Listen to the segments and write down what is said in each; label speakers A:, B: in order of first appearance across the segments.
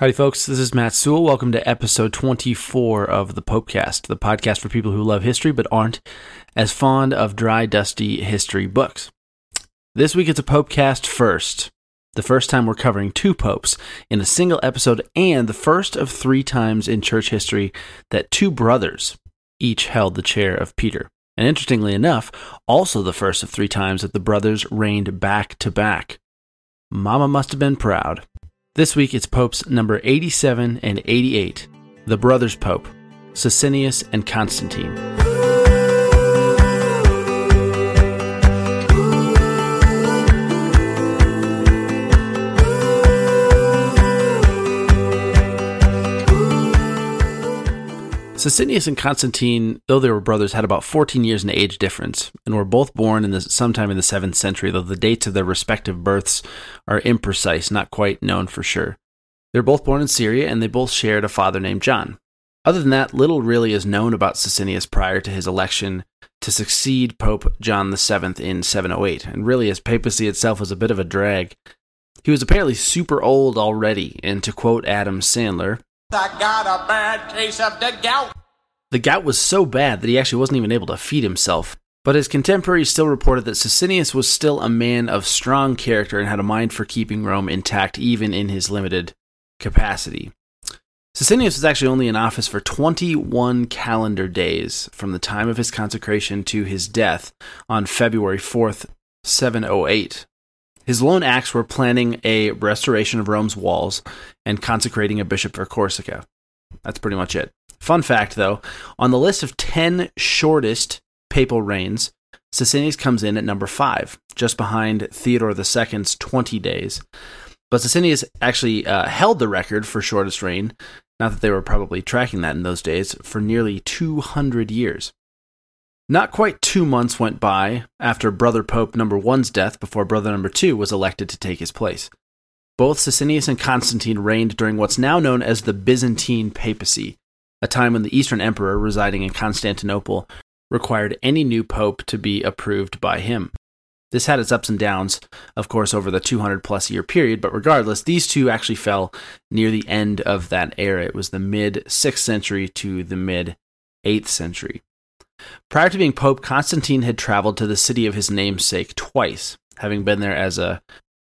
A: Howdy, folks. This is Matt Sewell. Welcome to episode 24 of the Popecast, the podcast for people who love history but aren't as fond of dry, dusty history books. This week it's a Popecast first. The first time we're covering two popes in a single episode, and the first of three times in church history that two brothers each held the chair of Peter. And interestingly enough, also the first of three times that the brothers reigned back to back. Mama must have been proud. This week it's popes number 87 and 88, the brothers pope, Sisinnius and Constantine. Sisinnius and Constantine, though they were brothers, had about 14 years in age difference, and were both born in the, sometime in the 7th century, though the dates of their respective births are imprecise, not quite known for sure. They were both born in Syria, and they both shared a father named John. Other than that, little really is known about Sisinnius prior to his election to succeed Pope John VII in 708, and really his papacy itself was a bit of a drag. He was apparently super old already, and to quote Adam Sandler,
B: I got a bad case of the gout.
A: The gout was so bad that he actually wasn't even able to feed himself. But his contemporaries still reported that Sisinnius was still a man of strong character and had a mind for keeping Rome intact even in his limited capacity. Sisinnius was actually only in office for 21 calendar days from the time of his consecration to his death on February 4th, 708. His lone acts were planning a restoration of Rome's walls and consecrating a bishop for Corsica. That's pretty much it. Fun fact, though, on the list of 10 shortest papal reigns, Sisinnius comes in at number 5, just behind Theodore II's 20 days. But Sisinnius actually uh, held the record for shortest reign, not that they were probably tracking that in those days, for nearly 200 years. Not quite two months went by after Brother Pope number one's death before Brother number two was elected to take his place. Both Sisinnius and Constantine reigned during what's now known as the Byzantine papacy, a time when the Eastern Emperor residing in Constantinople required any new pope to be approved by him. This had its ups and downs, of course, over the 200 plus year period, but regardless, these two actually fell near the end of that era. It was the mid 6th century to the mid 8th century. Prior to being Pope, Constantine had traveled to the city of his namesake twice, having been there as a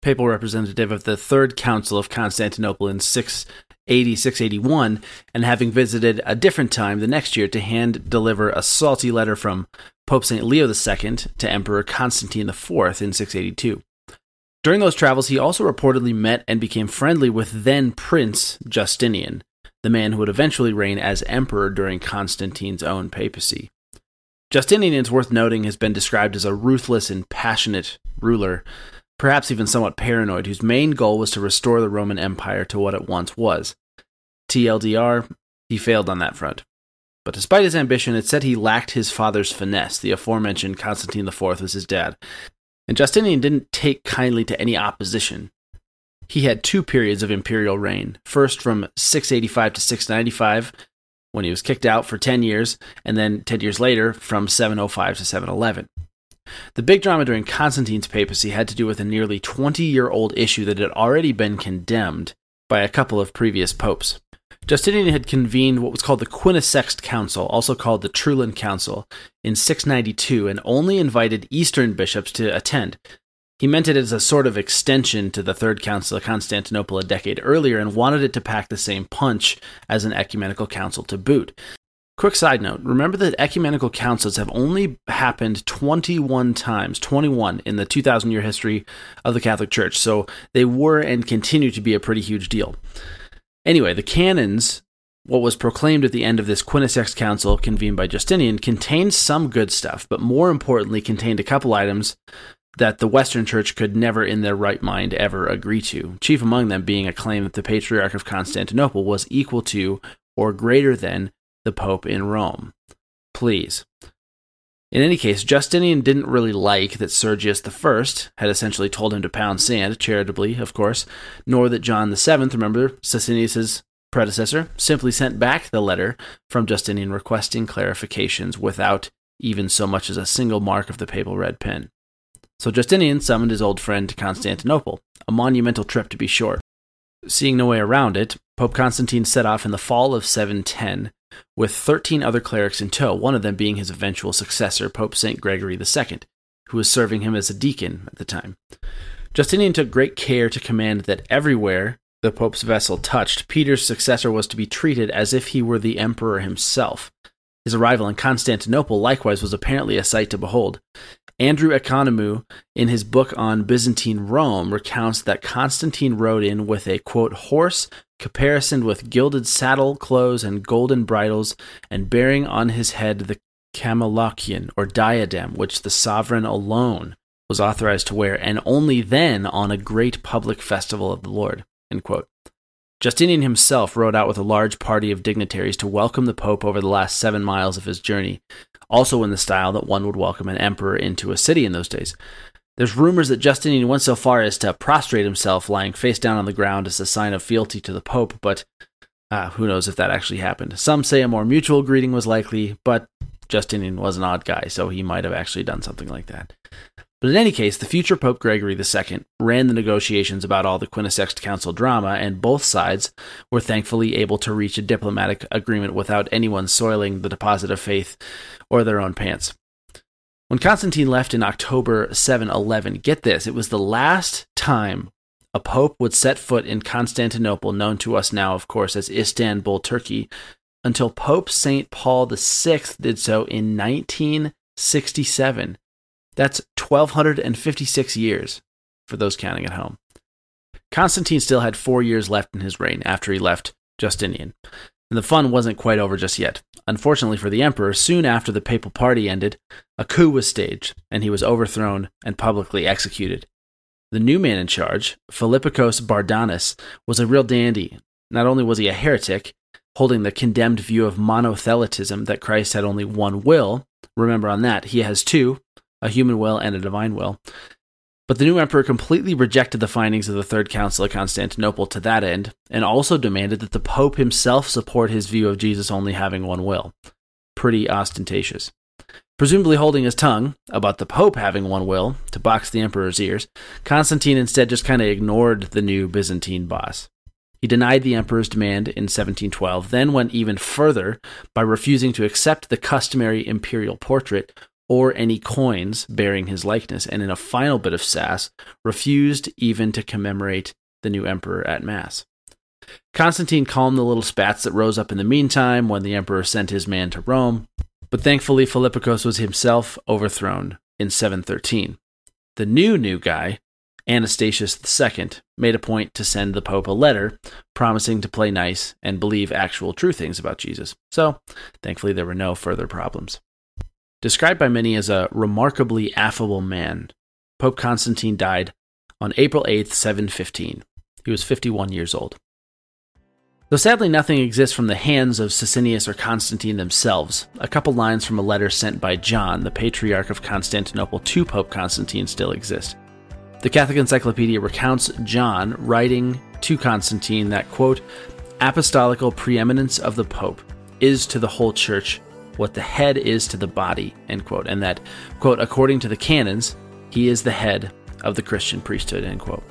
A: papal representative of the Third Council of Constantinople in 680 681, and having visited a different time the next year to hand deliver a salty letter from Pope St. Leo II to Emperor Constantine IV in 682. During those travels, he also reportedly met and became friendly with then Prince Justinian, the man who would eventually reign as emperor during Constantine's own papacy. Justinian, it's worth noting, has been described as a ruthless and passionate ruler, perhaps even somewhat paranoid, whose main goal was to restore the Roman Empire to what it once was. TLDR, he failed on that front. But despite his ambition, it's said he lacked his father's finesse. The aforementioned Constantine IV was his dad. And Justinian didn't take kindly to any opposition. He had two periods of imperial reign. First, from 685 to 695, when he was kicked out for 10 years, and then 10 years later from 705 to 711. The big drama during Constantine's papacy had to do with a nearly 20 year old issue that had already been condemned by a couple of previous popes. Justinian had convened what was called the Quinisext Council, also called the Trullan Council, in 692 and only invited Eastern bishops to attend, he meant it as a sort of extension to the Third Council of Constantinople a decade earlier and wanted it to pack the same punch as an ecumenical council to boot. Quick side note remember that ecumenical councils have only happened 21 times, 21 in the 2,000 year history of the Catholic Church, so they were and continue to be a pretty huge deal. Anyway, the canons, what was proclaimed at the end of this Quinisext Council convened by Justinian, contained some good stuff, but more importantly, contained a couple items that the Western Church could never in their right mind ever agree to, chief among them being a claim that the Patriarch of Constantinople was equal to or greater than the Pope in Rome. Please. In any case, Justinian didn't really like that Sergius I had essentially told him to pound sand, charitably, of course, nor that John VII, remember Sisinnius's predecessor, simply sent back the letter from Justinian requesting clarifications without even so much as a single mark of the papal red pen. So Justinian summoned his old friend to Constantinople, a monumental trip to be sure. Seeing no way around it, Pope Constantine set off in the fall of 710 with 13 other clerics in tow, one of them being his eventual successor, Pope St. Gregory II, who was serving him as a deacon at the time. Justinian took great care to command that everywhere the Pope's vessel touched, Peter's successor was to be treated as if he were the emperor himself. His arrival in Constantinople likewise was apparently a sight to behold. Andrew Ekonomou, in his book on Byzantine Rome, recounts that Constantine rode in with a quote horse caparisoned with gilded saddle clothes and golden bridles, and bearing on his head the camelochion or diadem, which the sovereign alone was authorized to wear, and only then on a great public festival of the Lord. Justinian himself rode out with a large party of dignitaries to welcome the Pope over the last seven miles of his journey, also in the style that one would welcome an emperor into a city in those days. There's rumors that Justinian went so far as to prostrate himself, lying face down on the ground as a sign of fealty to the Pope, but uh, who knows if that actually happened. Some say a more mutual greeting was likely, but Justinian was an odd guy, so he might have actually done something like that. But in any case, the future Pope Gregory II ran the negotiations about all the Quinisext Council drama, and both sides were thankfully able to reach a diplomatic agreement without anyone soiling the deposit of faith or their own pants. When Constantine left in October 711, get this, it was the last time a pope would set foot in Constantinople, known to us now, of course, as Istanbul, Turkey, until Pope St. Paul VI did so in 1967. That's 1,256 years for those counting at home. Constantine still had four years left in his reign after he left Justinian, and the fun wasn't quite over just yet. Unfortunately for the emperor, soon after the papal party ended, a coup was staged, and he was overthrown and publicly executed. The new man in charge, Philippikos Bardanes, was a real dandy. Not only was he a heretic, holding the condemned view of monothelitism that Christ had only one will, remember on that, he has two, a human will and a divine will. But the new emperor completely rejected the findings of the Third Council of Constantinople to that end, and also demanded that the Pope himself support his view of Jesus only having one will. Pretty ostentatious. Presumably holding his tongue about the Pope having one will to box the emperor's ears, Constantine instead just kind of ignored the new Byzantine boss. He denied the emperor's demand in 1712, then went even further by refusing to accept the customary imperial portrait or any coins bearing his likeness, and in a final bit of sass, refused even to commemorate the new emperor at Mass. Constantine calmed the little spats that rose up in the meantime when the emperor sent his man to Rome, but thankfully Philippicus was himself overthrown in 713. The new new guy, Anastasius II, made a point to send the Pope a letter promising to play nice and believe actual true things about Jesus. So, thankfully, there were no further problems. Described by many as a remarkably affable man, Pope Constantine died on April 8, 715. He was 51 years old. Though sadly nothing exists from the hands of Sisinnius or Constantine themselves, a couple lines from a letter sent by John, the Patriarch of Constantinople, to Pope Constantine still exist. The Catholic Encyclopedia recounts John writing to Constantine that, quote, apostolical preeminence of the Pope is to the whole Church what the head is to the body, end quote, and that, quote, according to the canons, he is the head of the Christian priesthood, end quote.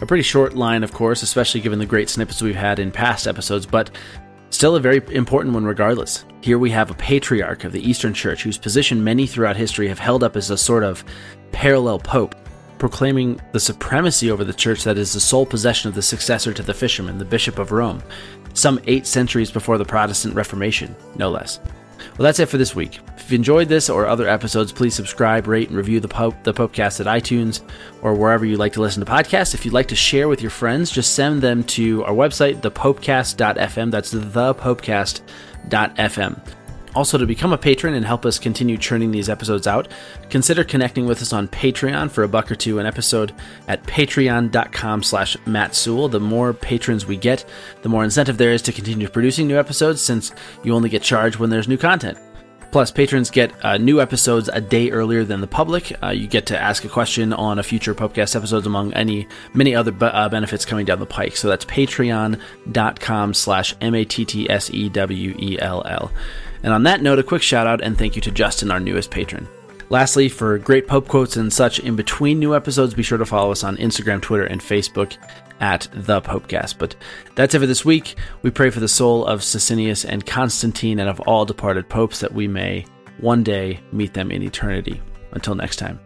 A: A pretty short line, of course, especially given the great snippets we've had in past episodes, but still a very important one regardless. Here we have a patriarch of the Eastern Church whose position many throughout history have held up as a sort of parallel pope, proclaiming the supremacy over the church that is the sole possession of the successor to the fisherman, the Bishop of Rome, some eight centuries before the Protestant Reformation, no less. Well, that's it for this week. If you enjoyed this or other episodes, please subscribe, rate, and review the Pope, the Popecast at iTunes or wherever you like to listen to podcasts. If you'd like to share with your friends, just send them to our website, thepopecast.fm. That's thepopecast.fm. Also, to become a patron and help us continue churning these episodes out, consider connecting with us on Patreon for a buck or two an episode at patreon.com slash Matt Sewell. The more patrons we get, the more incentive there is to continue producing new episodes since you only get charged when there's new content. Plus, patrons get uh, new episodes a day earlier than the public. Uh, you get to ask a question on a future podcast episodes, among any many other be- uh, benefits coming down the pike. So that's patreon.com slash M-A-T-T-S-E-W-E-L-L. And on that note, a quick shout out and thank you to Justin, our newest patron. Lastly, for great Pope quotes and such in between new episodes, be sure to follow us on Instagram, Twitter, and Facebook at the Popecast. But that's it for this week. We pray for the soul of Sisinnius and Constantine and of all departed popes that we may one day meet them in eternity. Until next time.